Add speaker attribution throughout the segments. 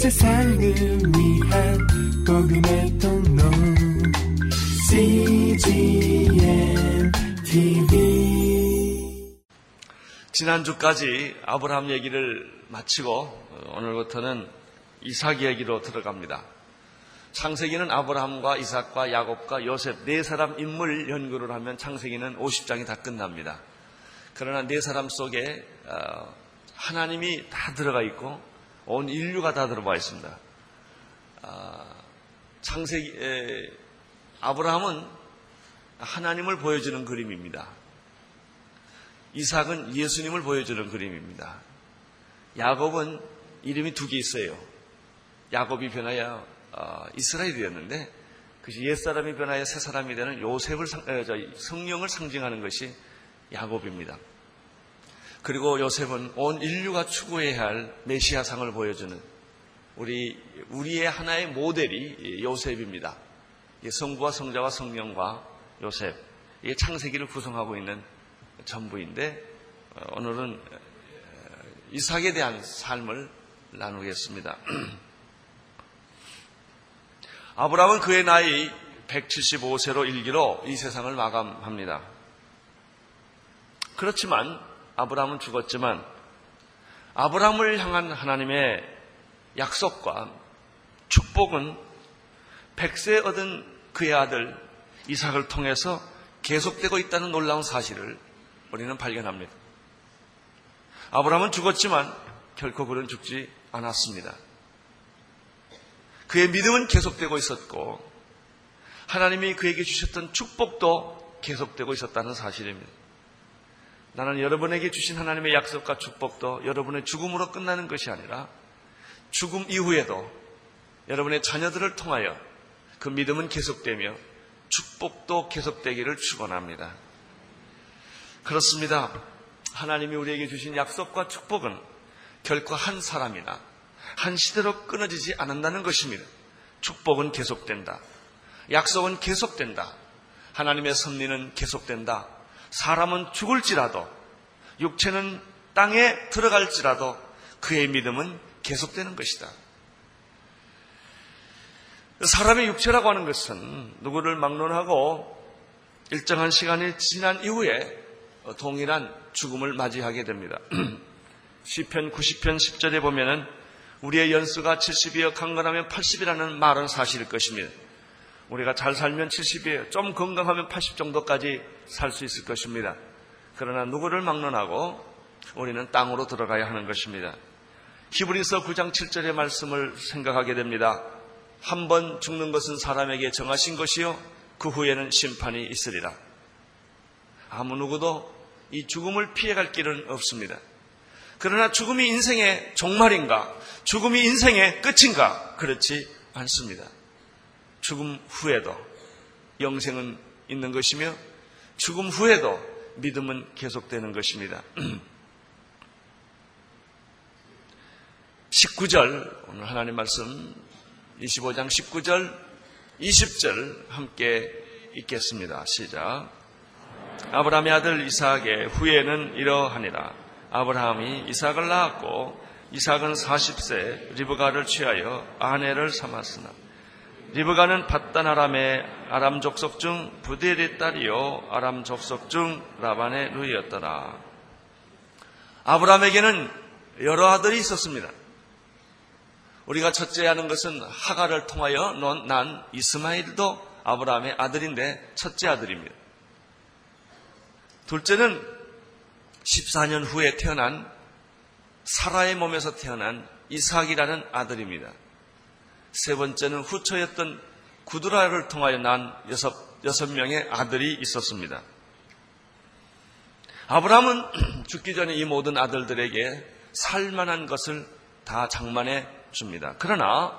Speaker 1: 세상을 위한 복음의 통로 CGM TV
Speaker 2: 지난주까지 아브라함 얘기를 마치고 오늘부터는 이삭 얘기로 들어갑니다. 창세기는 아브라함과 이삭과 야곱과 요셉 네 사람 인물 연구를 하면 창세기는 50장이 다 끝납니다. 그러나 네 사람 속에 어, 하나님이 다 들어가 있고 온 인류가 다 들어가 있습니다. 아, 창세기 아브라함은 하나님을 보여주는 그림입니다. 이삭은 예수님을 보여주는 그림입니다. 야곱은 이름이 두 개 있어요. 야곱이 변하여 어, 이스라엘이 되었는데 그것이 옛사람이 변하여 새사람이 되는 요셉을 성령을 상징하는 것이 야곱입니다. 그리고 요셉은 온 인류가 추구해야 할 메시아상을 보여주는 우리 우리의 하나의 모델이 요셉입니다. 성부와 성자와 성령과 요셉 이게 창세기를 구성하고 있는 전부인데 어, 오늘은 이삭에 대한 삶을 나누겠습니다. 아브라함은 그의 나이 175세로 일기로 이 세상을 마감합니다. 그렇지만 아브라함은 죽었지만 아브라함을 향한 하나님의 약속과 축복은 백세 얻은 그의 아들 이삭을 통해서 계속되고 있다는 놀라운 사실을 우리는 발견합니다. 아브라함은 죽었지만 결코 그는 죽지 않았습니다. 그의 믿음은 계속되고 있었고 하나님이 그에게 주셨던 축복도 계속되고 있었다는 사실입니다. 나는 여러분에게 주신 하나님의 약속과 축복도 여러분의 죽음으로 끝나는 것이 아니라 죽음 이후에도 여러분의 자녀들을 통하여 그 믿음은 계속되며 축복도 계속되기를 축원합니다. 그렇습니다. 하나님이 우리에게 주신 약속과 축복은 결코 한 사람이나 한 시대로 끊어지지 않는다는 것입니다. 축복은 계속된다. 약속은 계속된다. 하나님의 섭리는 계속된다. 사람은 죽을지라도 육체는 땅에 들어갈지라도 그의 믿음은 계속되는 것이다. 사람의 육체라고 하는 것은 누구를 막론하고 일정한 시간이 지난 이후에 동일한 죽음을 맞이하게 됩니다. 시편 90편 10절에 보면은 우리의 연수가 70이여 강건하면 80이라는 말은 사실일 것입니다. 우리가 잘 살면 70이에요. 좀 건강하면 80 정도까지 살 수 있을 것입니다. 그러나 누구를 막론하고 우리는 땅으로 들어가야 하는 것입니다. 히브리서 9장 7절의 말씀을 생각하게 됩니다. 한 번 죽는 것은 사람에게 정하신 것이요. 그 후에는 심판이 있으리라. 아무 누구도 이 죽음을 피해갈 길은 없습니다. 그러나 죽음이 인생의 종말인가? 죽음이 인생의 끝인가? 그렇지 않습니다. 죽음 후에도 영생은 있는 것이며 죽음 후에도 믿음은 계속되는 것입니다. 19절 오늘 하나님 말씀 25장 19절 20절 함께 읽겠습니다. 시작. 아브라함의 아들 이삭의 후에는 이러하니라. 아브라함이 이삭을 낳았고 이삭은 40세 리브가를 취하여 아내를 삼았으나 리브가는 바단 아람의 아람 족속 중 부델의 딸이요 아람 족속 중 라반의 누이였더라. 아브라함에게는 여러 아들이 있었습니다. 우리가 첫째 하는 것은 하가를 통하여 난 이스마일도 아브라함의 아들인데 첫째 아들입니다. 둘째는 14년 후에 태어난 사라의 몸에서 태어난 이삭이라는 아들입니다. 세 번째는 후처였던 구드라를 통하여 난 여섯, 여섯 명의 아들이 있었습니다. 아브라함은 죽기 전에 이 모든 아들들에게 살만한 것을 다 장만해 줍니다. 그러나,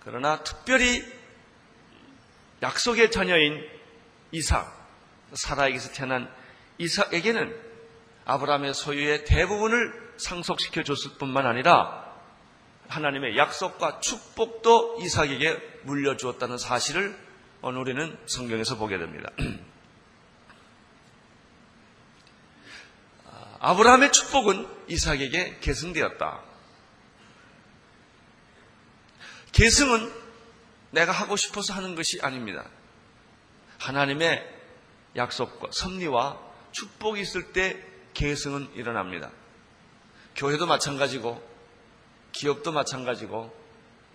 Speaker 2: 그러나 특별히 약속의 자녀인 이삭, 사라에게서 태어난 이삭에게는 아브라함의 소유의 대부분을 상속시켜 줬을 뿐만 아니라 하나님의 약속과 축복도 이삭에게 물려주었다는 사실을 오늘 우리는 성경에서 보게 됩니다. 아브라함의 축복은 이삭에게 계승되었다. 계승은 내가 하고 싶어서 하는 것이 아닙니다. 하나님의 약속과 섭리와 축복이 있을 때 계승은 일어납니다. 교회도 마찬가지고 기업도 마찬가지고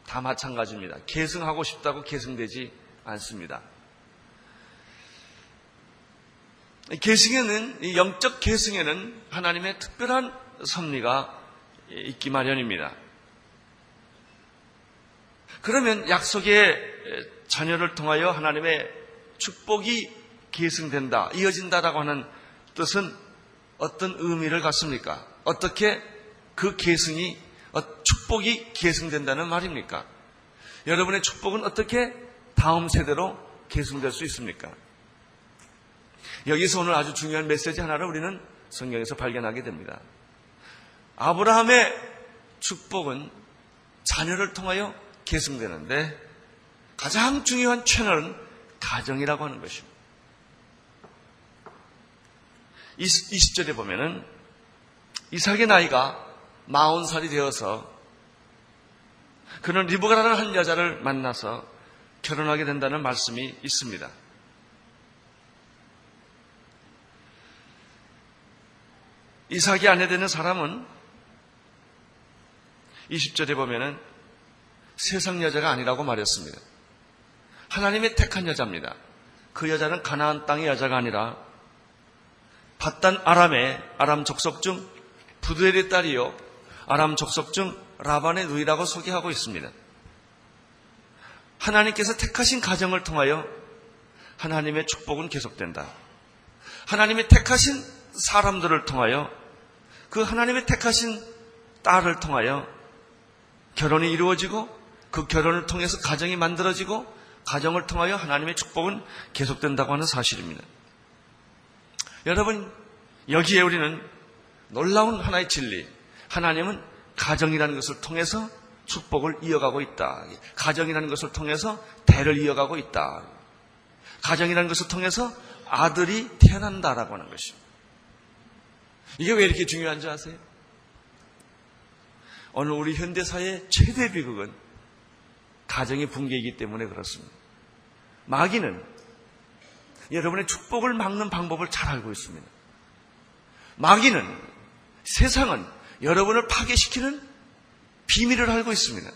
Speaker 2: 다 마찬가지입니다. 계승하고 싶다고 계승되지 않습니다. 계승에는 영적 계승에는 하나님의 특별한 섭리가 있기 마련입니다. 그러면 약속의 자녀를 통하여 하나님의 축복이 계승된다, 이어진다라고 하는 뜻은 어떤 의미를 갖습니까? 어떻게 그 계승이, 어, 축복이 계승된다는 말입니까? 여러분의 축복은 어떻게 다음 세대로 계승될 수 있습니까? 여기서 오늘 아주 중요한 메시지 하나를 우리는 성경에서 발견하게 됩니다. 아브라함의 축복은 자녀를 통하여 계승되는데 가장 중요한 채널은 가정이라고 하는 것입니다. 20절에 보면은 이삭의 나이가 40살이 되어서 그는 리브가라는 한 여자를 만나서 결혼하게 된다는 말씀이 있습니다. 이삭이 아내 되는 사람은 20절에 보면은 세상 여자가 아니라고 말했습니다. 하나님의 택한 여자입니다. 그 여자는 가나안 땅의 여자가 아니라 바단 아람의 아람 족속 중 부두엘의 딸이요 아람 족속 중 라반의 누이라고 소개하고 있습니다. 하나님께서 택하신 가정을 통하여 하나님의 축복은 계속된다. 하나님의 택하신 사람들을 통하여 그 하나님의 택하신 딸을 통하여 결혼이 이루어지고 그 결혼을 통해서 가정이 만들어지고 가정을 통하여 하나님의 축복은 계속된다고 하는 사실입니다. 여러분, 여기에 우리는 놀라운 하나의 진리. 하나님은 가정이라는 것을 통해서 축복을 이어가고 있다. 가정이라는 것을 통해서 대를 이어가고 있다. 가정이라는 것을 통해서 아들이 태어난다라고 하는 것입니다. 이게 왜 이렇게 중요한지 아세요? 오늘 우리 현대사의 최대 비극은 가정의 붕괴이기 때문에 그렇습니다. 마귀는 여러분의 축복을 막는 방법을 잘 알고 있습니다. 마귀는 세상은 여러분을 파괴시키는 비밀을 알고 있습니다.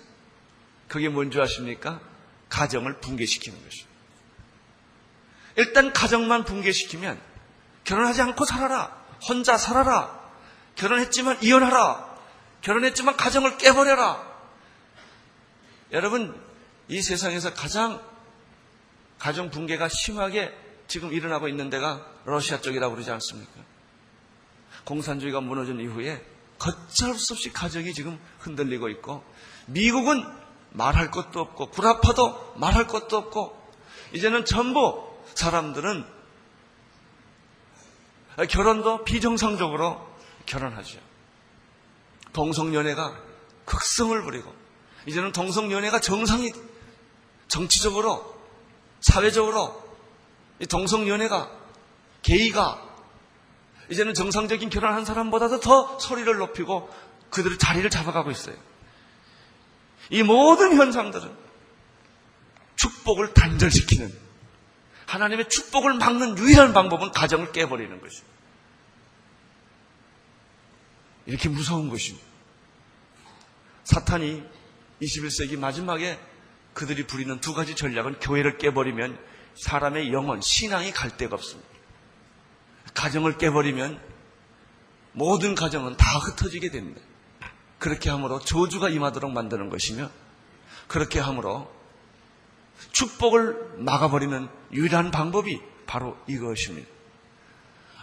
Speaker 2: 그게 뭔지 아십니까? 가정을 붕괴시키는 것입니다. 일단 가정만 붕괴시키면 결혼하지 않고 살아라. 혼자 살아라. 결혼했지만 이혼하라. 결혼했지만 가정을 깨버려라. 여러분, 이 세상에서 가장 가정 붕괴가 심하게 지금 일어나고 있는 데가 러시아 쪽이라고 그러지 않습니까? 공산주의가 무너진 이후에 걷잡을 수 없이 가정이 지금 흔들리고 있고 미국은 말할 것도 없고 구라파도 말할 것도 없고 이제는 전부 사람들은 결혼도 비정상적으로 결혼하죠. 동성연애가 극성을 부리고 이제는 동성연애가 정상이 정치적으로 사회적으로 이 동성연애가 게이가 이제는 정상적인 결혼한 사람보다도 더 소리를 높이고 그들의 자리를 잡아가고 있어요. 이 모든 현상들은 축복을 단절시키는 하나님의 축복을 막는 유일한 방법은 가정을 깨버리는 것입니다. 이렇게 무서운 것입니다. 사탄이 21세기 마지막에 그들이 부리는 두 가지 전략은 교회를 깨버리면 사람의 영혼, 신앙이 갈 데가 없습니다. 가정을 깨버리면 모든 가정은 다 흩어지게 됩니다. 그렇게 함으로 저주가 임하도록 만드는 것이며 그렇게 함으로 축복을 막아버리는 유일한 방법이 바로 이것입니다.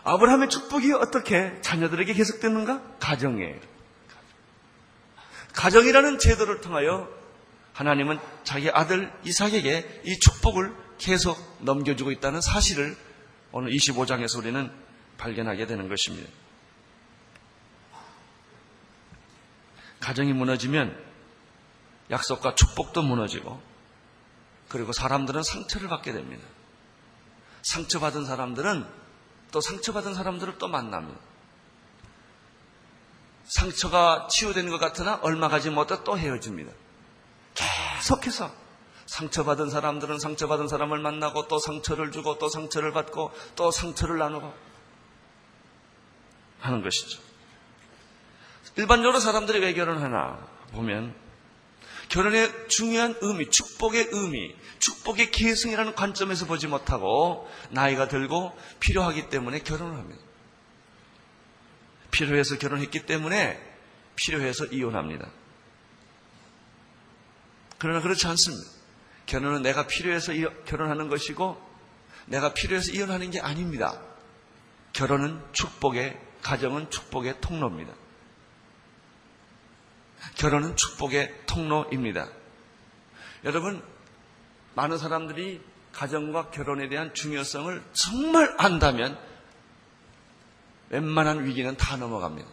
Speaker 2: 아브라함의 축복이 어떻게 자녀들에게 계속되는가? 가정이에요. 가정이라는 제도를 통하여 하나님은 자기 아들 이삭에게 이 축복을 계속 넘겨주고 있다는 사실을 오늘 25장에서 우리는 발견하게 되는 것입니다. 가정이 무너지면 약속과 축복도 무너지고 그리고 사람들은 상처를 받게 됩니다. 상처받은 사람들은 또 상처받은 사람들을 또 만납니다. 상처가 치유된 것 같으나 얼마 가지 못해 또 헤어집니다. 계속해서 상처받은 사람들은 상처받은 사람을 만나고 또 상처를 주고 또 상처를 받고 또 상처를 나누고 하는 것이죠. 일반적으로 사람들이 왜 결혼하나 보면 결혼의 중요한 의미, 축복의 의미, 축복의 계승이라는 관점에서 보지 못하고 나이가 들고 필요하기 때문에 결혼을 합니다. 필요해서 결혼했기 때문에 필요해서 이혼합니다. 그러나 그렇지 않습니다. 결혼은 내가 필요해서 결혼하는 것이고 내가 필요해서 이혼하는 게 아닙니다. 결혼은 축복의, 가정은 축복의 통로입니다. 결혼은 축복의 통로입니다. 여러분, 많은 사람들이 가정과 결혼에 대한 중요성을 정말 안다면 웬만한 위기는 다 넘어갑니다.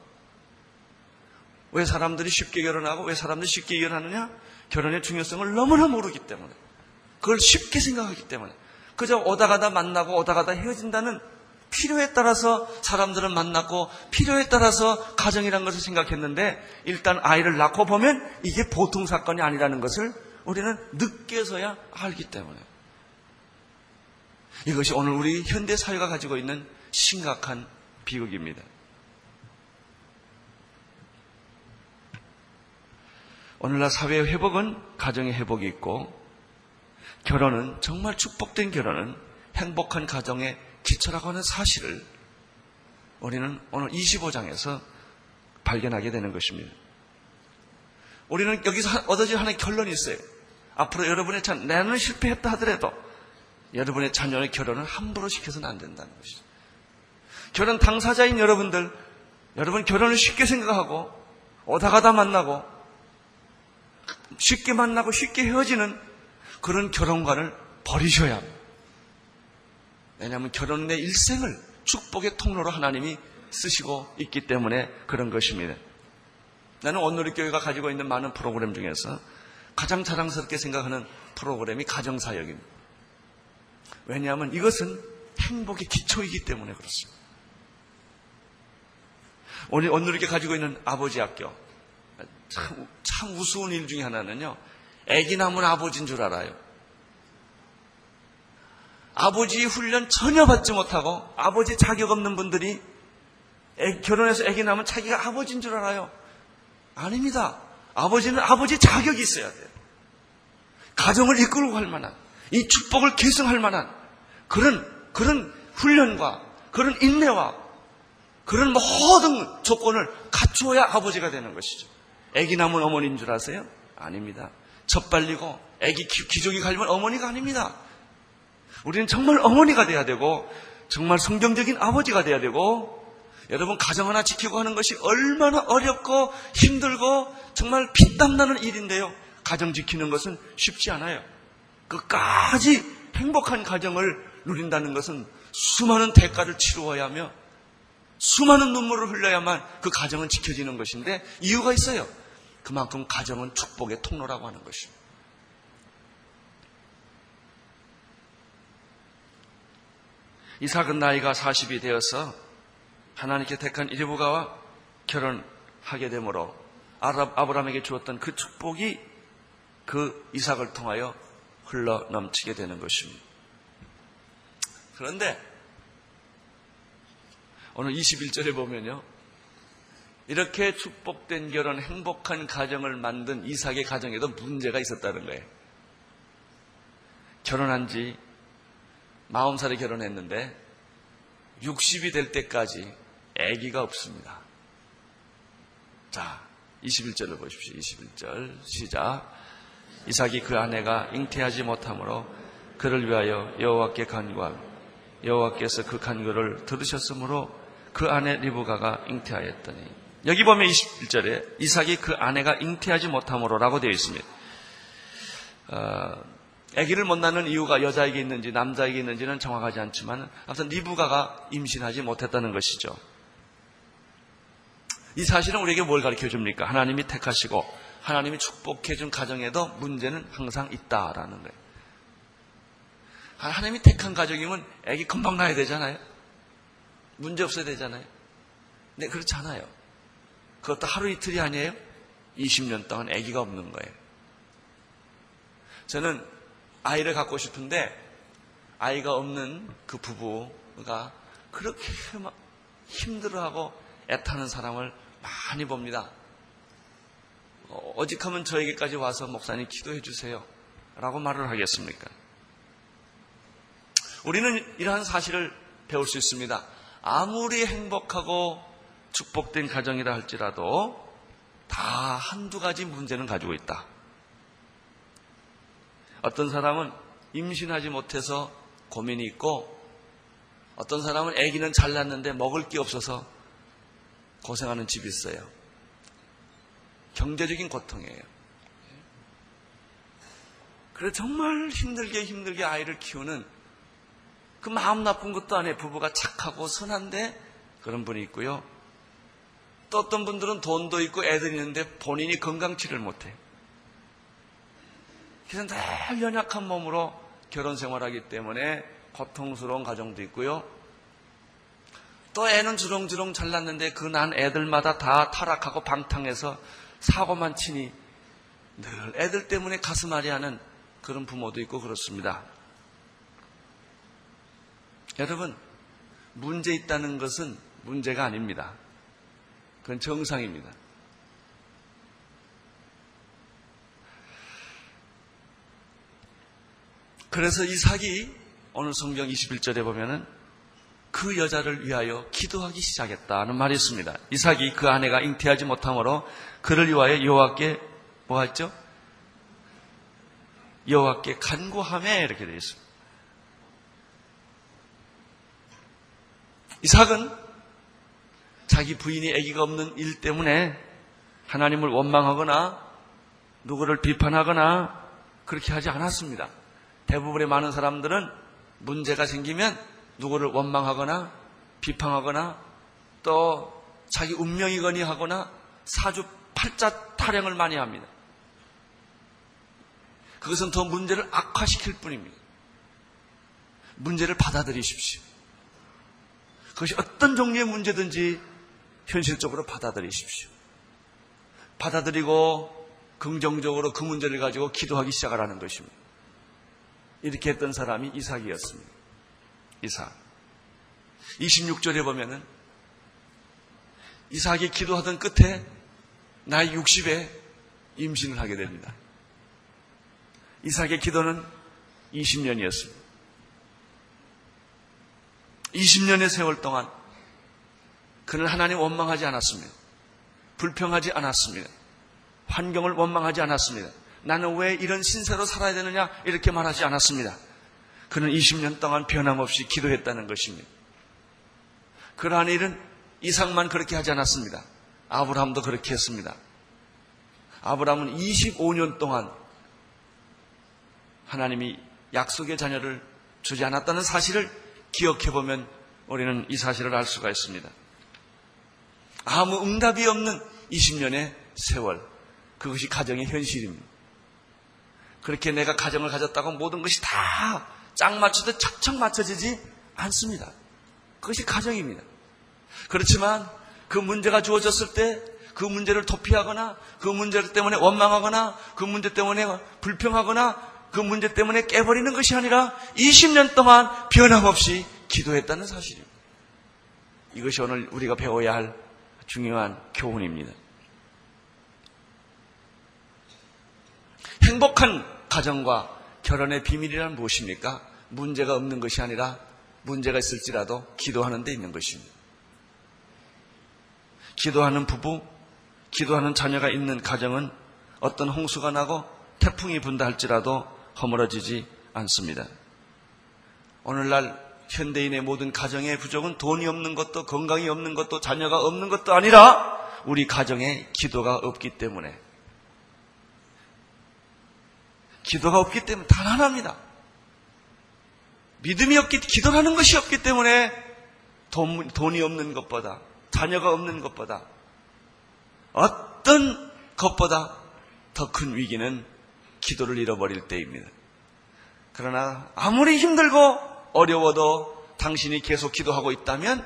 Speaker 2: 왜 사람들이 쉽게 결혼하고 왜 사람들이 쉽게 이혼하느냐? 결혼의 중요성을 너무나 모르기 때문에. 그걸 쉽게 생각하기 때문에. 그저 오다 가다 만나고 오다 가다 헤어진다는 필요에 따라서 사람들은 만났고 필요에 따라서 가정이라는 것을 생각했는데 일단 아이를 낳고 보면 이게 보통 사건이 아니라는 것을 우리는 늦게서야 알기 때문에 이것이 오늘 우리 현대 사회가 가지고 있는 심각한 비극입니다. 오늘날 사회의 회복은 가정의 회복이 있고 결혼은 정말 축복된 결혼은 행복한 가정의 기초라고 하는 사실을 우리는 오늘 25장에서 발견하게 되는 것입니다. 우리는 여기서 얻어질 하나의 결론이 있어요. 앞으로 여러분의 자, 나는 실패했다 하더라도 여러분의 자녀의 결혼을 함부로 시켜서는 안 된다는 것이죠. 결혼 당사자인 여러분들, 여러분 결혼을 쉽게 생각하고 오다 가다 만나고 쉽게 만나고 쉽게 헤어지는 그런 결혼관을 버리셔야 합니다. 왜냐하면 결혼은 내 일생을 축복의 통로로 하나님이 쓰시고 있기 때문에 그런 것입니다. 나는 온누리교회가 가지고 있는 많은 프로그램 중에서 가장 자랑스럽게 생각하는 프로그램이 가정사역입니다. 왜냐하면 이것은 행복의 기초이기 때문에 그렇습니다. 오늘 온누리교회 가지고 있는 아버지 학교 참, 참 우스운 일 중에 하나는요. 애기 낳으면 아버지인 줄 알아요. 아버지 훈련 전혀 받지 못하고 아버지 자격 없는 분들이 애, 결혼해서 애기 낳으면 자기가 아버지인 줄 알아요. 아닙니다. 아버지는 아버지 자격이 있어야 돼요. 가정을 이끌고 갈 만한 이 축복을 계승할 만한 그런 그런 훈련과 그런 인내와 그런 모든 조건을 갖추어야 아버지가 되는 것이죠. 애기 낳으면 어머니인 줄 아세요? 아닙니다. 젖 발리고 애기 기저귀 갈면 어머니가 아닙니다. 우리는 정말 어머니가 돼야 되고 정말 성경적인 아버지가 돼야 되고 여러분 가정 하나 지키고 하는 것이 얼마나 어렵고 힘들고 정말 피땀 나는 일인데요. 가정 지키는 것은 쉽지 않아요. 끝까지 행복한 가정을 누린다는 것은 수많은 대가를 치루어야 하며 수많은 눈물을 흘려야만 그 가정은 지켜지는 것인데 이유가 있어요. 그만큼 가정은 축복의 통로라고 하는 것입니다. 이삭은 나이가 40이 되어서 하나님께 택한 이리부가와 결혼하게 되므로 아브라함에게 주었던 그 축복이 그 이삭을 통하여 흘러 넘치게 되는 것입니다. 그런데 오늘 21절에 보면요. 이렇게 축복된 결혼, 행복한 가정을 만든 이삭의 가정에도 문제가 있었다는 거예요. 결혼한 지 40살에 결혼했는데 60이 될 때까지 아기가 없습니다. 자, 21절을 보십시오. 21절 시작. 이삭이 그 아내가 잉태하지 못하므로 그를 위하여 여호와께 간구하며 여호와께서 그 간구를 들으셨으므로 그 아내 리브가가 잉태하였더니 여기 보면 21절에 이삭이 그 아내가 잉태하지 못하므로라고 되어 있습니다. 어, 아기를 못 낳는 이유가 여자에게 있는지 남자에게 있는지는 정확하지 않지만 아무튼 리브가가 임신하지 못했다는 것이죠. 이 사실은 우리에게 뭘 가르쳐 줍니까? 하나님이 택하시고 하나님이 축복해 준 가정에도 문제는 항상 있다라는 거예요. 하나님이 택한 가정이면 아기 금방 낳아야 되잖아요. 문제 없어야 되잖아요. 근데 그렇지 않아요. 그것도 하루 이틀이 아니에요. 20년 동안 아기가 없는 거예요. 저는 아이를 갖고 싶은데 아이가 없는 그 부부가 그렇게 막 힘들어하고 애타는 사람을 많이 봅니다. 어, 오직하면 저에게까지 와서 목사님 기도해 주세요. 라고 말을 하겠습니까? 우리는 이러한 사실을 배울 수 있습니다. 아무리 행복하고 축복된 가정이라 할지라도 다 한두 가지 문제는 가지고 있다. 어떤 사람은 임신하지 못해서 고민이 있고 어떤 사람은 아기는 잘 낳는데 먹을 게 없어서 고생하는 집이 있어요. 경제적인 고통이에요. 그래 정말 힘들게 힘들게 아이를 키우는 그 마음 나쁜 것도 아니에요. 부부가 착하고 선한데 그런 분이 있고요. 또 어떤 분들은 돈도 있고 애들이 있는데 본인이 건강치를 못해. 그래서 늘 연약한 몸으로 결혼 생활하기 때문에 고통스러운 가정도 있고요. 또 애는 주렁주렁 잘났는데 그 난 애들마다 다 타락하고 방탕해서 사고만 치니 늘 애들 때문에 가슴 아리하는 그런 부모도 있고 그렇습니다. 여러분, 문제 있다는 것은 문제가 아닙니다. 그건 정상입니다. 그래서 이삭이 오늘 성경 21절에 보면은 그 여자를 위하여 기도하기 시작했다는 말이 있습니다. 이삭이 그 아내가 잉태하지 못함으로 그를 위하여 여호와께 뭐 했죠? 여호와께 간구함에 이렇게 되어 있습니다. 이삭은 자기 부인이 아기가 없는 일 때문에 하나님을 원망하거나 누구를 비판하거나 그렇게 하지 않았습니다. 대부분의 많은 사람들은 문제가 생기면 누구를 원망하거나 비판하거나 또 자기 운명이거니 하거나 사주 팔자 타령을 많이 합니다. 그것은 더 문제를 악화시킬 뿐입니다. 문제를 받아들이십시오. 그것이 어떤 종류의 문제든지 현실적으로 받아들이십시오. 받아들이고 긍정적으로 그 문제를 가지고 기도하기 시작하라는 것입니다. 이렇게 했던 사람이 이삭이었습니다. 이삭. 26절에 보면은 이삭이 기도하던 끝에 나이 60에 임신을 하게 됩니다. 이삭의 기도는 20년이었습니다. 20년의 세월 동안 그는 하나님 원망하지 않았습니다. 불평하지 않았습니다. 환경을 원망하지 않았습니다. 나는 왜 이런 신세로 살아야 되느냐 이렇게 말하지 않았습니다. 그는 20년 동안 변함없이 기도했다는 것입니다. 그러한 일은 이상만 그렇게 하지 않았습니다. 아브라함도 그렇게 했습니다. 아브라함은 25년 동안 하나님이 약속의 자녀를 주지 않았다는 사실을 기억해 보면 우리는 이 사실을 알 수가 있습니다. 아무 응답이 없는 20년의 세월, 그것이 가정의 현실입니다. 그렇게 내가 가정을 가졌다고 모든 것이 다 짝 맞추듯 척척 맞춰지지 않습니다. 그것이 가정입니다. 그렇지만 그 문제가 주어졌을 때 그 문제를 도피하거나 그 문제 때문에 원망하거나 그 문제 때문에 불평하거나 그 문제 때문에 깨버리는 것이 아니라 20년 동안 변함없이 기도했다는 사실입니다. 이것이 오늘 우리가 배워야 할 중요한 교훈입니다. 행복한 가정과 결혼의 비밀이란 무엇입니까? 문제가 없는 것이 아니라 문제가 있을지라도 기도하는 데 있는 것입니다. 기도하는 부부, 기도하는 자녀가 있는 가정은 어떤 홍수가 나고 태풍이 분다 할지라도 허물어지지 않습니다. 오늘날 현대인의 모든 가정의 부족은 돈이 없는 것도 건강이 없는 것도 자녀가 없는 것도 아니라 우리 가정에 기도가 없기 때문에 기도가 없기 때문에 단 하나입니다. 믿음이 없기, 기도하는 것이 없기 때문에 돈, 돈이 없는 것보다, 자녀가 없는 것보다, 어떤 것보다 더 큰 위기는 기도를 잃어버릴 때입니다. 그러나 아무리 힘들고 어려워도 당신이 계속 기도하고 있다면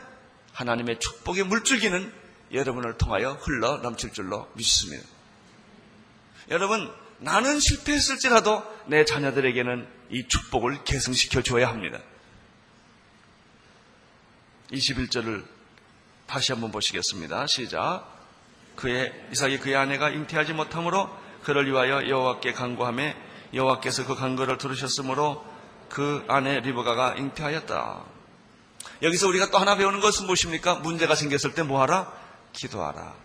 Speaker 2: 하나님의 축복의 물줄기는 여러분을 통하여 흘러 넘칠 줄로 믿습니다. 여러분, 나는 실패했을지라도 내 자녀들에게는 이 축복을 계승시켜 줘야 합니다. 21절을 다시 한번 보시겠습니다. 시작. 그의 이삭이 그의 아내가 잉태하지 못하므로 그를 위하여 여호와께 간구하며 여호와께서 그 간구를 들으셨으므로 그 아내 리브가가 잉태하였다. 여기서 우리가 또 하나 배우는 것은 무엇입니까? 문제가 생겼을 때 뭐하라? 기도하라.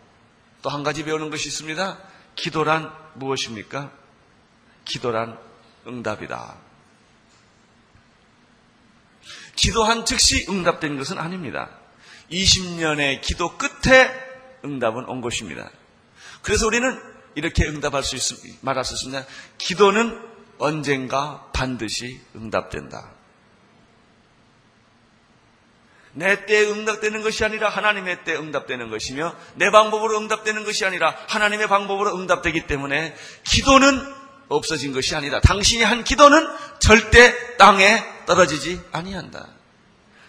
Speaker 2: 또 한 가지 배우는 것이 있습니다. 기도란 무엇입니까? 기도란 응답이다. 기도한 즉시 응답된 것은 아닙니다. 20년의 기도 끝에 응답은 온 것입니다. 그래서 우리는 이렇게 응답할 수 있, 말할 수 있습니다. 기도는 언젠가 반드시 응답된다. 내 때에 응답되는 것이 아니라 하나님의 때에 응답되는 것이며 내 방법으로 응답되는 것이 아니라 하나님의 방법으로 응답되기 때문에 기도는 없어진 것이 아니라 당신이 한 기도는 절대 땅에 떨어지지 아니한다.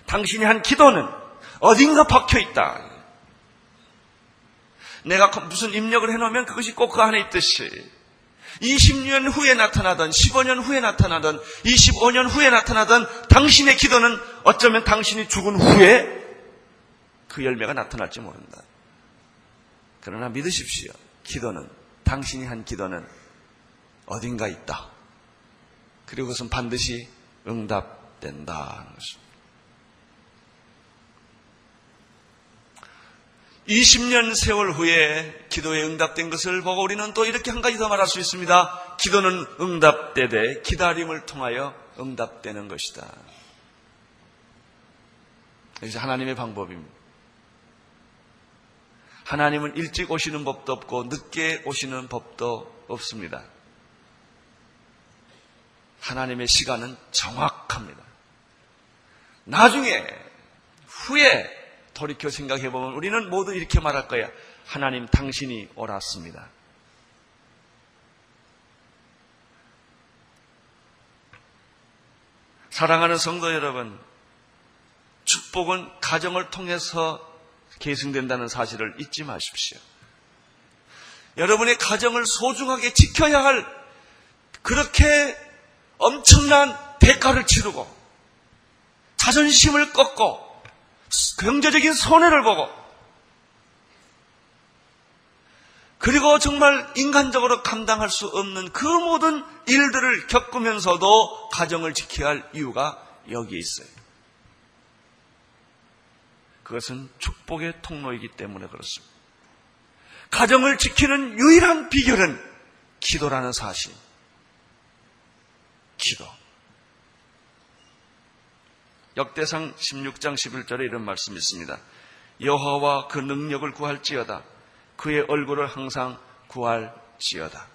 Speaker 2: 당신이 한 기도는 어딘가 박혀 있다. 내가 무슨 입력을 해놓으면 그것이 꼭 그 안에 있듯이 20년 후에 나타나던 15년 후에 나타나던 25년 후에 나타나던 당신의 기도는 어쩌면 당신이 죽은 후에 그 열매가 나타날지 모른다. 그러나 믿으십시오. 기도는 당신이 한 기도는 어딘가 있다. 그리고 그것은 반드시 응답된다 하는 것입니다. 20년 세월 후에 기도에 응답된 것을 보고 우리는 또 이렇게 한 가지 더 말할 수 있습니다. 기도는 응답되되 기다림을 통하여 응답되는 것이다. 이것이 하나님의 방법입니다. 하나님은 일찍 오시는 법도 없고 늦게 오시는 법도 없습니다. 하나님의 시간은 정확합니다. 나중에 후에 돌이켜 생각해 보면 우리는 모두 이렇게 말할 거야. 하나님 당신이 옳았습니다. 사랑하는 성도 여러분, 축복은 가정을 통해서 계승된다는 사실을 잊지 마십시오. 여러분의 가정을 소중하게 지켜야 할 그렇게 엄청난 대가를 치르고 자존심을 꺾고 경제적인 손해를 보고 그리고 정말 인간적으로 감당할 수 없는 그 모든 일들을 겪으면서도 가정을 지켜야 할 이유가 여기에 있어요. 그것은 축복의 통로이기 때문에 그렇습니다. 가정을 지키는 유일한 비결은 기도라는 사실. 기도. 역대상 16장 11절에 이런 말씀이 있습니다. 여호와 그 능력을 구할지어다. 그의 얼굴을 항상 구할지어다.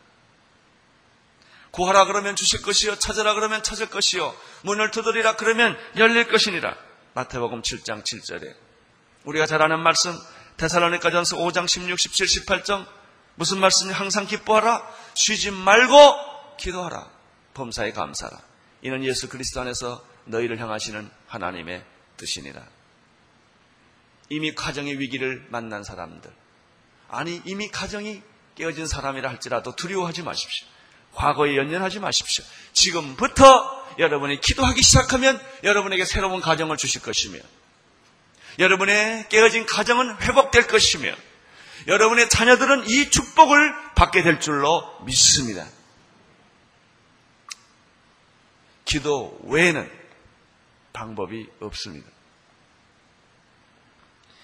Speaker 2: 구하라 그러면 주실 것이요 찾으라 그러면 찾을 것이요 문을 두드리라 그러면 열릴 것이니라. 마태복음 7장 7절에 우리가 잘 아는 말씀 데살로니가전서 5장 16, 17, 18장 무슨 말씀이 항상 기뻐하라 쉬지 말고 기도하라 범사에 감사라 이는 예수 그리스도 안에서 너희를 향하시는 하나님의 뜻이니라. 이미 가정의 위기를 만난 사람들, 아니 이미 가정이 깨어진 사람이라 할지라도 두려워하지 마십시오. 과거에 연연하지 마십시오. 지금부터 여러분이 기도하기 시작하면 여러분에게 새로운 가정을 주실 것이며 여러분의 깨어진 가정은 회복될 것이며 여러분의 자녀들은 이 축복을 받게 될 줄로 믿습니다. 기도 외에는 방법이 없습니다.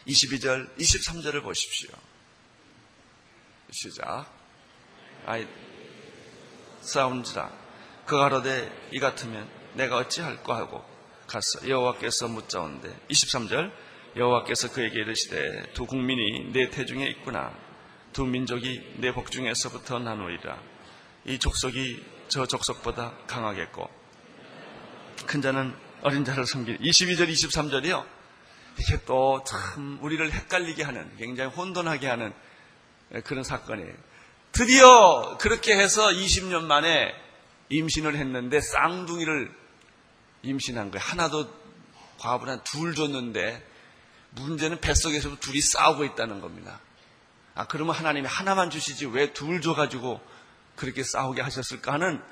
Speaker 2: 22절, 23절을 보십시오. 시작. 아이, 싸운지라. 그 가로되 이 같으면 내가 어찌할까 하고 갔어. 여호와께서 묻자온데 23절 여호와께서 그에게 이르시되 두 국민이 내 태중에 있구나. 두 민족이 내 복중에서부터 나누리라. 이 족속이 저 족속보다 강하겠고 큰 자는 어린 자를 섬기는 22절, 23절이요. 이게 또 참 우리를 헷갈리게 하는 굉장히 혼돈하게 하는 그런 사건이에요. 드디어 그렇게 해서 20년 만에 임신을 했는데 쌍둥이를 임신한 거예요. 하나도 과부는 둘 줬는데 문제는 뱃속에서 둘이 싸우고 있다는 겁니다. 아, 그러면 하나님이 하나만 주시지 왜 둘 줘가지고 그렇게 싸우게 하셨을까 하는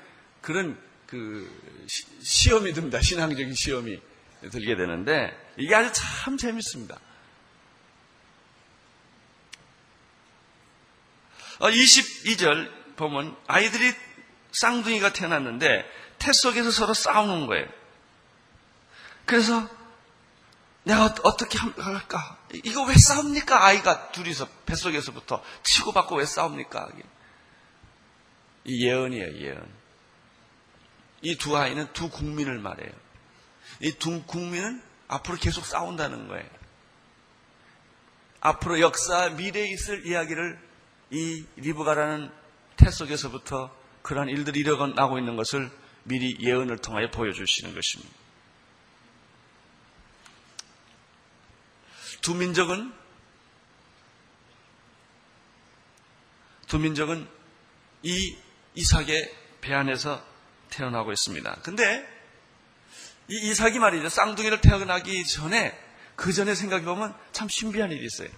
Speaker 2: 그런 그 시, 험이 듭니다. 신앙적인 시험이 들게 되는데 이게 아주 참 재밌습니다. 22절 어, 보면 아이들이 쌍둥이가 태어났는데 태 속에서 서로 싸우는 거예요. 그래서 내가 어떻게 할까? 이거 왜 싸웁니까? 아이가 둘이서 뱃속에서부터 치고받고 왜 싸웁니까? 이 예언이에요, 예언. 이 두 아이는 두 국민을 말해요. 이 두 국민은 앞으로 계속 싸운다는 거예요. 앞으로 역사, 미래에 있을 이야기를 이 리브가라는 태 속에서부터 그러한 일들이 일어나고 있는 것을 미리 예언을 통하여 보여주시는 것입니다. 두 민족은 두 민족은 이 이삭의 배 안에서 태어나고 있습니다. 근데 이 이삭이 말이죠. 쌍둥이를 태어나기 전에 그 전에 생각해 보면 참 신비한 일이 있어요.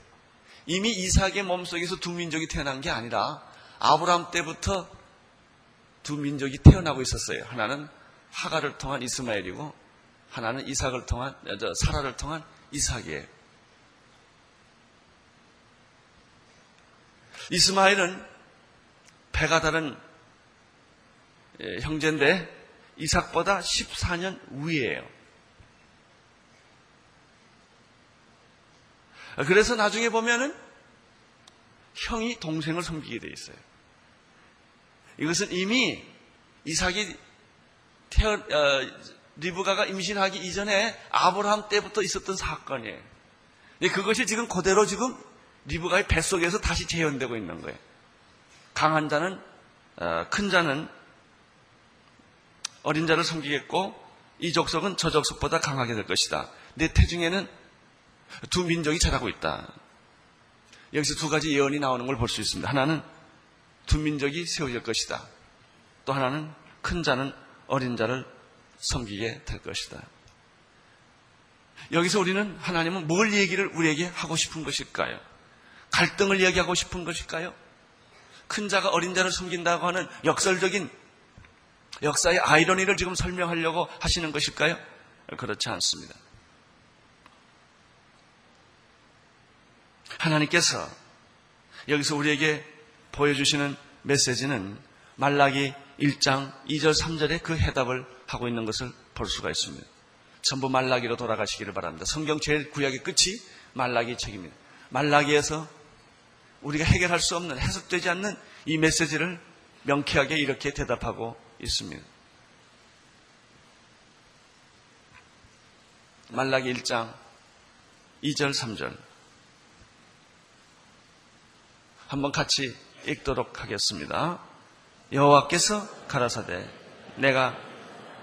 Speaker 2: 이미 이삭의 몸속에서 두 민족이 태어난 게 아니라 아브라함 때부터 두 민족이 태어나고 있었어요. 하나는 하가를 통한 이스마엘이고 하나는 이삭을 통한 사라를 통한 이삭이에요. 이스마엘은 배가 다른 예, 형제인데 이삭보다 14년 위에요. 그래서 나중에 보면은 형이 동생을 섬기게 돼 있어요. 이것은 이미 이삭이 태어, 어, 리브가가 임신하기 이전에 아브라함 때부터 있었던 사건이에요. 그것이 지금 그대로 지금 리브가의 뱃속에서 다시 재현되고 있는 거예요. 강한 자는 어, 큰 자는 어린 자를 섬기겠고 이 족속은 저 족속보다 강하게 될 것이다. 내 태중에는 두 민족이 자라고 있다. 여기서 두 가지 예언이 나오는 걸 볼 수 있습니다. 하나는 두 민족이 세워질 것이다. 또 하나는 큰 자는 어린 자를 섬기게 될 것이다. 여기서 우리는 하나님은 뭘 얘기를 우리에게 하고 싶은 것일까요? 갈등을 이야기하고 싶은 것일까요? 큰 자가 어린 자를 섬긴다고 하는 역설적인 역사의 아이러니를 지금 설명하려고 하시는 것일까요? 그렇지 않습니다. 하나님께서 여기서 우리에게 보여주시는 메시지는 말라기 1장 2절 3절에 그 해답을 하고 있는 것을 볼 수가 있습니다. 전부 말라기로 돌아가시기를 바랍니다. 성경 제일 구약의 끝이 말라기 책입니다. 말라기에서 우리가 해결할 수 없는 해석되지 않는 이 메시지를 명쾌하게 이렇게 대답하고 있습니다. 말라기 1장 2절 3절 한번 같이 읽도록 하겠습니다. 여호와께서 가라사대 내가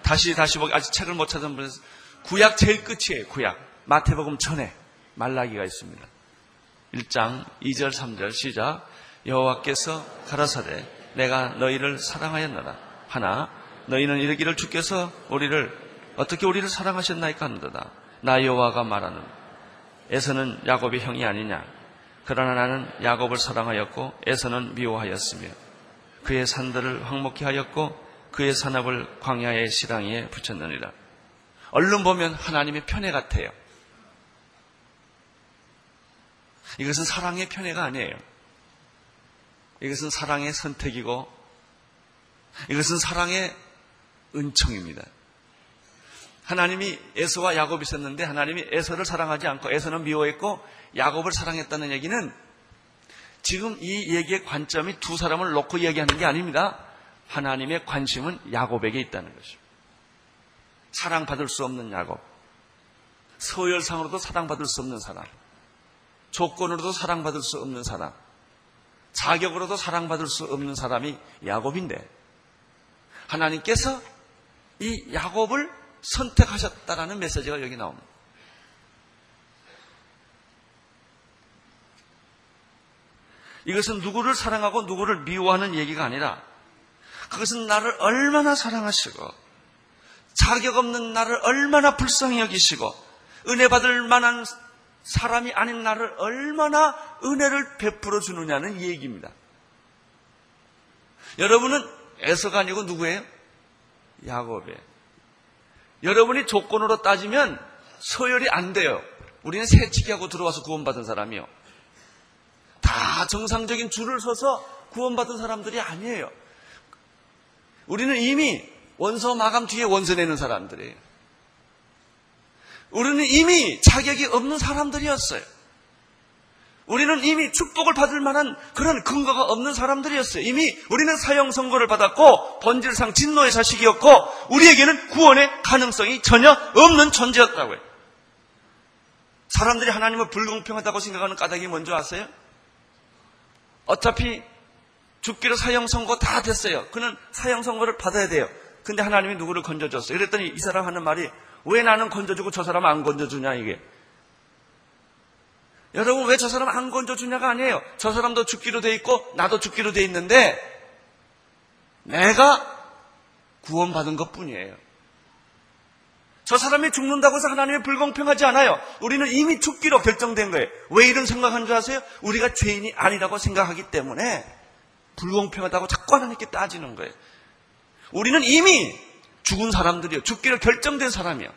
Speaker 2: 다시 다시 보기 아직 책을 못 찾은 분에서 구약 제일 끝이에요. 구약 마태복음 전에 말라기가 있습니다. 1장 2절 3절 시작 여호와께서 가라사대 내가 너희를 사랑하였노라 하나 너희는 이르기를 주께서 우리를 어떻게 우리를 사랑하셨나이까 하는도다 나 여호와가 말하는 에서는 야곱의 형이 아니냐 그러나 나는 야곱을 사랑하였고 에서는 미워하였으며 그의 산들을 황목케 하였고 그의 산업을 광야의 시랑이에 붙였느니라. 얼른 보면 하나님의 편애 같아요. 이것은 사랑의 편애가 아니에요. 이것은 사랑의 선택이고 이것은 사랑의 은총입니다. 하나님이 에서와 야곱이 있었는데 하나님이 에서를 사랑하지 않고 에서는 미워했고 야곱을 사랑했다는 얘기는 지금 이 얘기의 관점이 두 사람을 놓고 얘기하는 게 아닙니다. 하나님의 관심은 야곱에게 있다는 것입니다. 사랑받을 수 없는 야곱. 서열상으로도 사랑받을 수 없는 사람. 조건으로도 사랑받을 수 없는 사람. 자격으로도 사랑받을 수 없는 사람이 야곱인데 하나님께서 이 야곱을 선택하셨다라는 메시지가 여기 나옵니다. 이것은 누구를 사랑하고 누구를 미워하는 얘기가 아니라 그것은 나를 얼마나 사랑하시고 자격 없는 나를 얼마나 불쌍히 여기시고 은혜 받을 만한 사람이 아닌 나를 얼마나 은혜를 베풀어 주느냐는 얘기입니다. 여러분은 에서가 아니고 누구예요? 야곱이에요. 여러분이 조건으로 따지면 소열이 안 돼요. 우리는 새치기하고 들어와서 구원받은 사람이요. 다 정상적인 줄을 서서 구원받은 사람들이 아니에요. 우리는 이미 원서 마감 뒤에 원서 내는 사람들이에요. 우리는 이미 자격이 없는 사람들이었어요. 우리는 이미 축복을 받을 만한 그런 근거가 없는 사람들이었어요. 이미 우리는 사형 선고를 받았고 본질상 진노의 자식이었고 우리에게는 구원의 가능성이 전혀 없는 존재였다고요. 사람들이 하나님을 불공평하다고 생각하는 까닭이 뭔지 아세요? 어차피 죽기로 사형 선고 다 됐어요. 그는 사형 선고를 받아야 돼요. 근데 하나님이 누구를 건져줬어요. 그랬더니 이 사람 하는 말이 왜 나는 건져주고 저 사람은 안 건져주냐 이게. 여러분 왜 저 사람 안 건져주냐가 아니에요. 저 사람도 죽기로 돼 있고 나도 죽기로 돼 있는데 내가 구원받은 것 뿐이에요. 저 사람이 죽는다고 해서 하나님이 불공평하지 않아요. 우리는 이미 죽기로 결정된 거예요. 왜 이런 생각한 줄 아세요? 우리가 죄인이 아니라고 생각하기 때문에 불공평하다고 자꾸 하나님께 따지는 거예요. 우리는 이미 죽은 사람들이요. 죽기로 결정된 사람이요.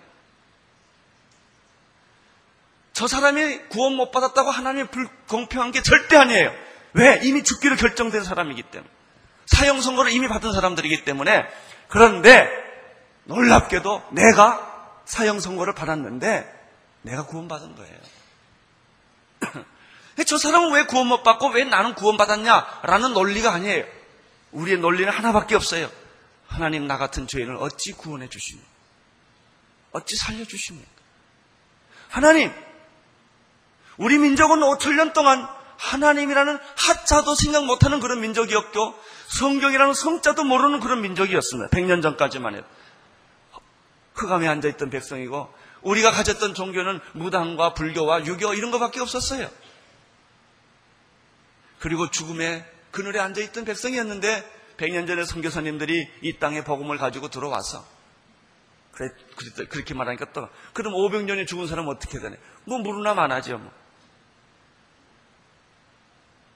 Speaker 2: 저 사람이 구원 못 받았다고 하나님이 불공평한 게 절대 아니에요. 왜? 이미 죽기로 결정된 사람이기 때문에. 사형 선고를 이미 받은 사람들이기 때문에. 그런데 놀랍게도 내가 사형 선고를 받았는데 내가 구원받은 거예요. 저 사람은 왜 구원 못 받고 왜 나는 구원 받았냐라는 논리가 아니에요. 우리의 논리는 하나밖에 없어요. 하나님 나 같은 죄인을 어찌 구원해 주십니까? 어찌 살려 주십니까? 하나님, 우리 민족은 5천년 동안 하나님이라는 하자도 생각 못하는 그런 민족이었고 성경이라는 성자도 모르는 그런 민족이었습니다. 100년 전까지만 해도. 흑암에 앉아있던 백성이고 우리가 가졌던 종교는 무당과 불교와 유교 이런 것밖에 없었어요. 그리고 죽음의 그늘에 앉아있던 백성이었는데 100년 전에 선교사님들이 이 땅에 복음을 가지고 들어와서 그래, 그렇게 말하니까 또 그럼 500년에 죽은 사람은 어떻게 되냐? 뭐 무르나 많아죠. 뭐.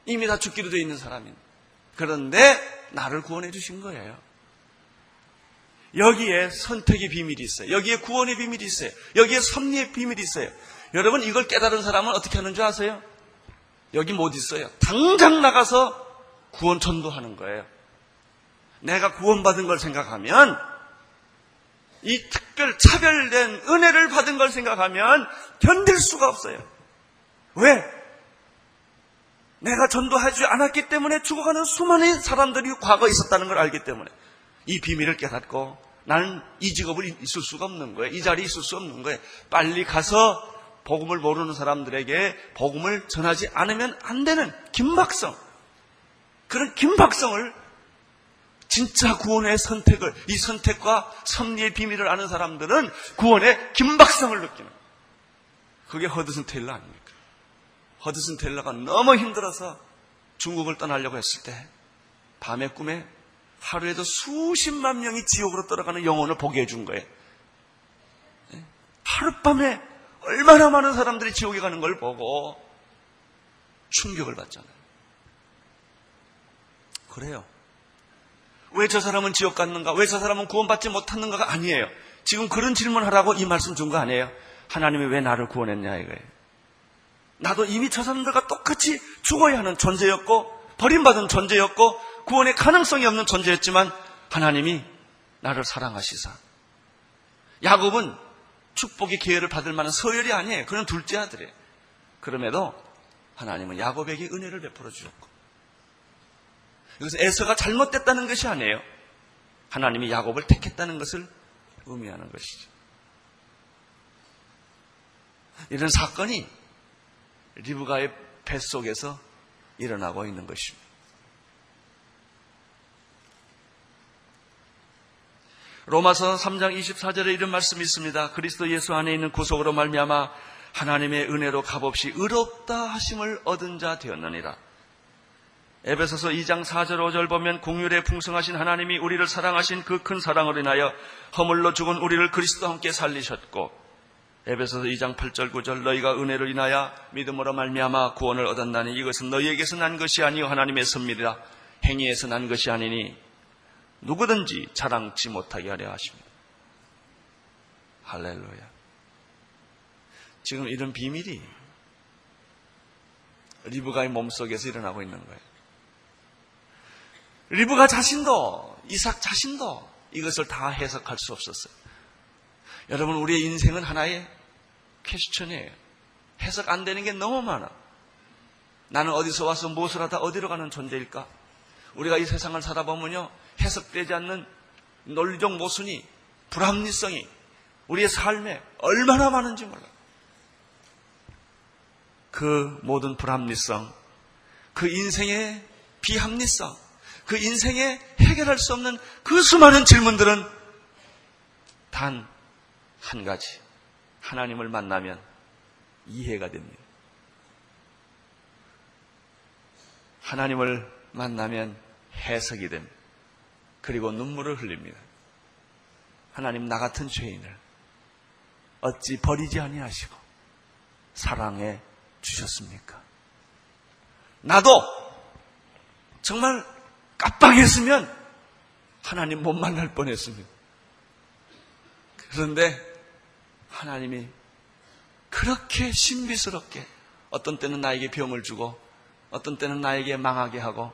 Speaker 2: 이미 다 죽기로 되어 있는 사람인. 그런데 나를 구원해 주신 거예요. 여기에 선택의 비밀이 있어요. 여기에 구원의 비밀이 있어요. 여기에 섭리의 비밀이 있어요. 여러분 이걸 깨달은 사람은 어떻게 하는 줄 아세요? 여기 못 있어요. 당장 나가서 구원 전도하는 거예요. 내가 구원받은 걸 생각하면 이 특별 차별된 은혜를 받은 걸 생각하면 견딜 수가 없어요. 왜? 내가 전도하지 않았기 때문에 죽어가는 수많은 사람들이 과거에 있었다는 걸 알기 때문에 이 비밀을 깨닫고 나는 이 직업을 있을 수가 없는 거예요. 이 자리에 있을 수 없는 거예요. 빨리 가서 복음을 모르는 사람들에게 복음을 전하지 않으면 안 되는 김박성. 그런 김박성을 진짜 구원의 선택을, 이 선택과 섭리의 비밀을 아는 사람들은 구원의 김박성을 느끼는. 그게 허드슨 테일러 아닙니까? 허드슨 테일러가 너무 힘들어서 중국을 떠나려고 했을 때 밤의 꿈에 하루에도 수십만 명이 지옥으로 떨어가는 영혼을 보게 해준 거예요. 네? 하룻밤에 얼마나 많은 사람들이 지옥에 가는 걸 보고 충격을 받잖아요. 그래요. 왜 저 사람은 지옥 갔는가? 왜 저 사람은 구원받지 못했는가가 아니에요. 지금 그런 질문 하라고 이 말씀 준 거 아니에요. 하나님이 왜 나를 구원했냐 이거예요. 나도 이미 저 사람들과 똑같이 죽어야 하는 존재였고 버림받은 존재였고 구원의 가능성이 없는 존재였지만 하나님이 나를 사랑하시사. 야곱은 축복의 기회를 받을 만한 서열이 아니에요. 그는 둘째 아들이에요. 그럼에도 하나님은 야곱에게 은혜를 베풀어 주셨고. 여기서 에서가 잘못됐다는 것이 아니에요. 하나님이 야곱을 택했다는 것을 의미하는 것이죠. 이런 사건이 리브가의 뱃속에서 일어나고 있는 것입니다. 로마서 3장 24절에 이런 말씀이 있습니다. 그리스도 예수 안에 있는 구속으로 말미암아 하나님의 은혜로 값없이 의롭다 하심을 얻은 자 되었느니라. 에베소서 2장 4절 5절 보면 공율에 풍성하신 하나님이 우리를 사랑하신 그 큰 사랑으로 인하여 허물로 죽은 우리를 그리스도와 함께 살리셨고 에베소서 2장 8절 9절 너희가 은혜를 인하여 믿음으로 말미암아 구원을 얻었나니 이것은 너희에게서 난 것이 아니요 하나님의 선물이라 행위에서 난 것이 아니니 누구든지 자랑치 못하게 하려 하십니다. 할렐루야. 지금 이런 비밀이 리브가의 몸속에서 일어나고 있는 거예요. 리브가 자신도, 이삭 자신도 이것을 다 해석할 수 없었어요. 여러분, 우리의 인생은 하나의 퀘스천이에요. 해석 안 되는 게 너무 많아. 나는 어디서 와서 무엇을 하다 어디로 가는 존재일까? 우리가 이 세상을 살아 보면요. 해석되지 않는 논리적 모순이, 불합리성이 우리의 삶에 얼마나 많은지 몰라. 그 모든 불합리성, 그 인생의 비합리성, 그 인생에 해결할 수 없는 그 수많은 질문들은 단 한 가지. 하나님을 만나면 이해가 됩니다. 하나님을 만나면 해석이 됩니다. 그리고 눈물을 흘립니다. 하나님 나 같은 죄인을 어찌 버리지 아니하시고 사랑해 주셨습니까? 나도 정말 깜빡했으면 하나님 못 만날 뻔했습니다. 그런데 하나님이 그렇게 신비스럽게 어떤 때는 나에게 병을 주고 어떤 때는 나에게 망하게 하고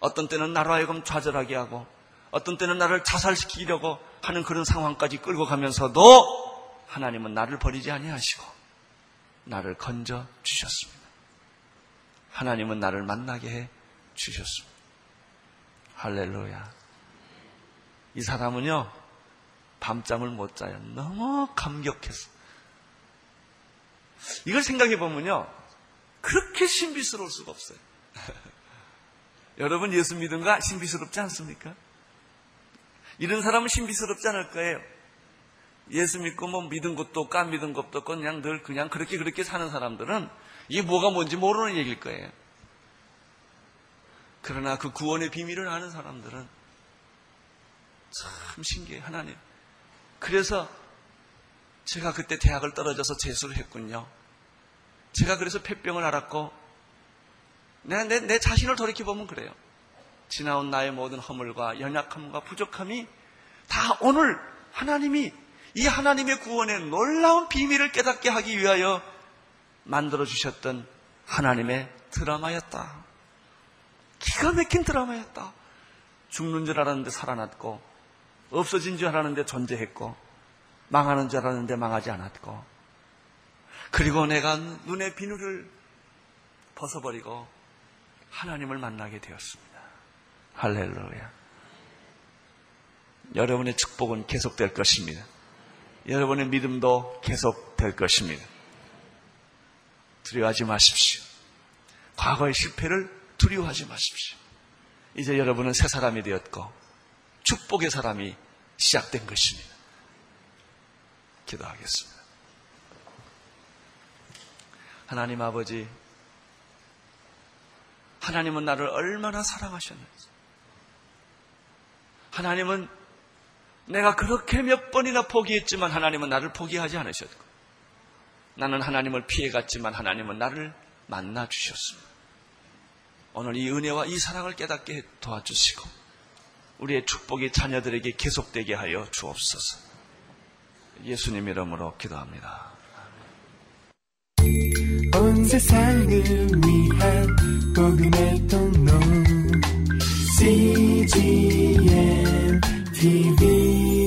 Speaker 2: 어떤 때는 나로 하여금 좌절하게 하고 어떤 때는 나를 자살시키려고 하는 그런 상황까지 끌고 가면서도 하나님은 나를 버리지 아니하시고 나를 건져 주셨습니다. 하나님은 나를 만나게 해 주셨습니다. 할렐루야. 이 사람은요, 밤잠을 못 자요. 너무 감격해서. 이걸 생각해 보면요, 그렇게 신비스러울 수가 없어요. 여러분 예수 믿음과 신비스럽지 않습니까? 이런 사람은 신비스럽지 않을 거예요. 예수 믿고 뭐 믿은 것도 없고 안 믿은 것도 없고 그냥 늘 그냥 그렇게 그렇게 사는 사람들은 이게 뭐가 뭔지 모르는 얘기일 거예요. 그러나 그 구원의 비밀을 아는 사람들은 참 신기해 하나님. 그래서 제가 그때 대학을 떨어져서 재수를 했군요. 제가 그래서 폐병을 알았고 내, 내, 내 자신을 돌이켜보면 그래요. 지나온 나의 모든 허물과 연약함과 부족함이 다 오늘 하나님이 이 하나님의 구원의 놀라운 비밀을 깨닫게 하기 위하여 만들어 주셨던 하나님의 드라마였다. 기가 막힌 드라마였다. 죽는 줄 알았는데 살아났고, 없어진 줄 알았는데 존재했고, 망하는 줄 알았는데 망하지 않았고, 그리고 내가 눈의 비누를 벗어버리고 하나님을 만나게 되었습니다. 할렐루야. 여러분의 축복은 계속될 것입니다. 여러분의 믿음도 계속될 것입니다. 두려워하지 마십시오. 과거의 실패를 두려워하지 마십시오. 이제 여러분은 새 사람이 되었고 축복의 사람이 시작된 것입니다. 기도하겠습니다. 하나님 아버지, 하나님은 나를 얼마나 사랑하셨는지. 하나님은 내가 그렇게 몇 번이나 포기했지만 하나님은 나를 포기하지 않으셨고, 나는 하나님을 피해갔지만 하나님은 나를 만나 주셨습니다. 오늘 이 은혜와 이 사랑을 깨닫게 도와주시고, 우리의 축복이 자녀들에게 계속되게 하여 주옵소서. 예수님 이름으로 기도합니다.
Speaker 1: 온 세상을 위한 복음의 통로 CGM TV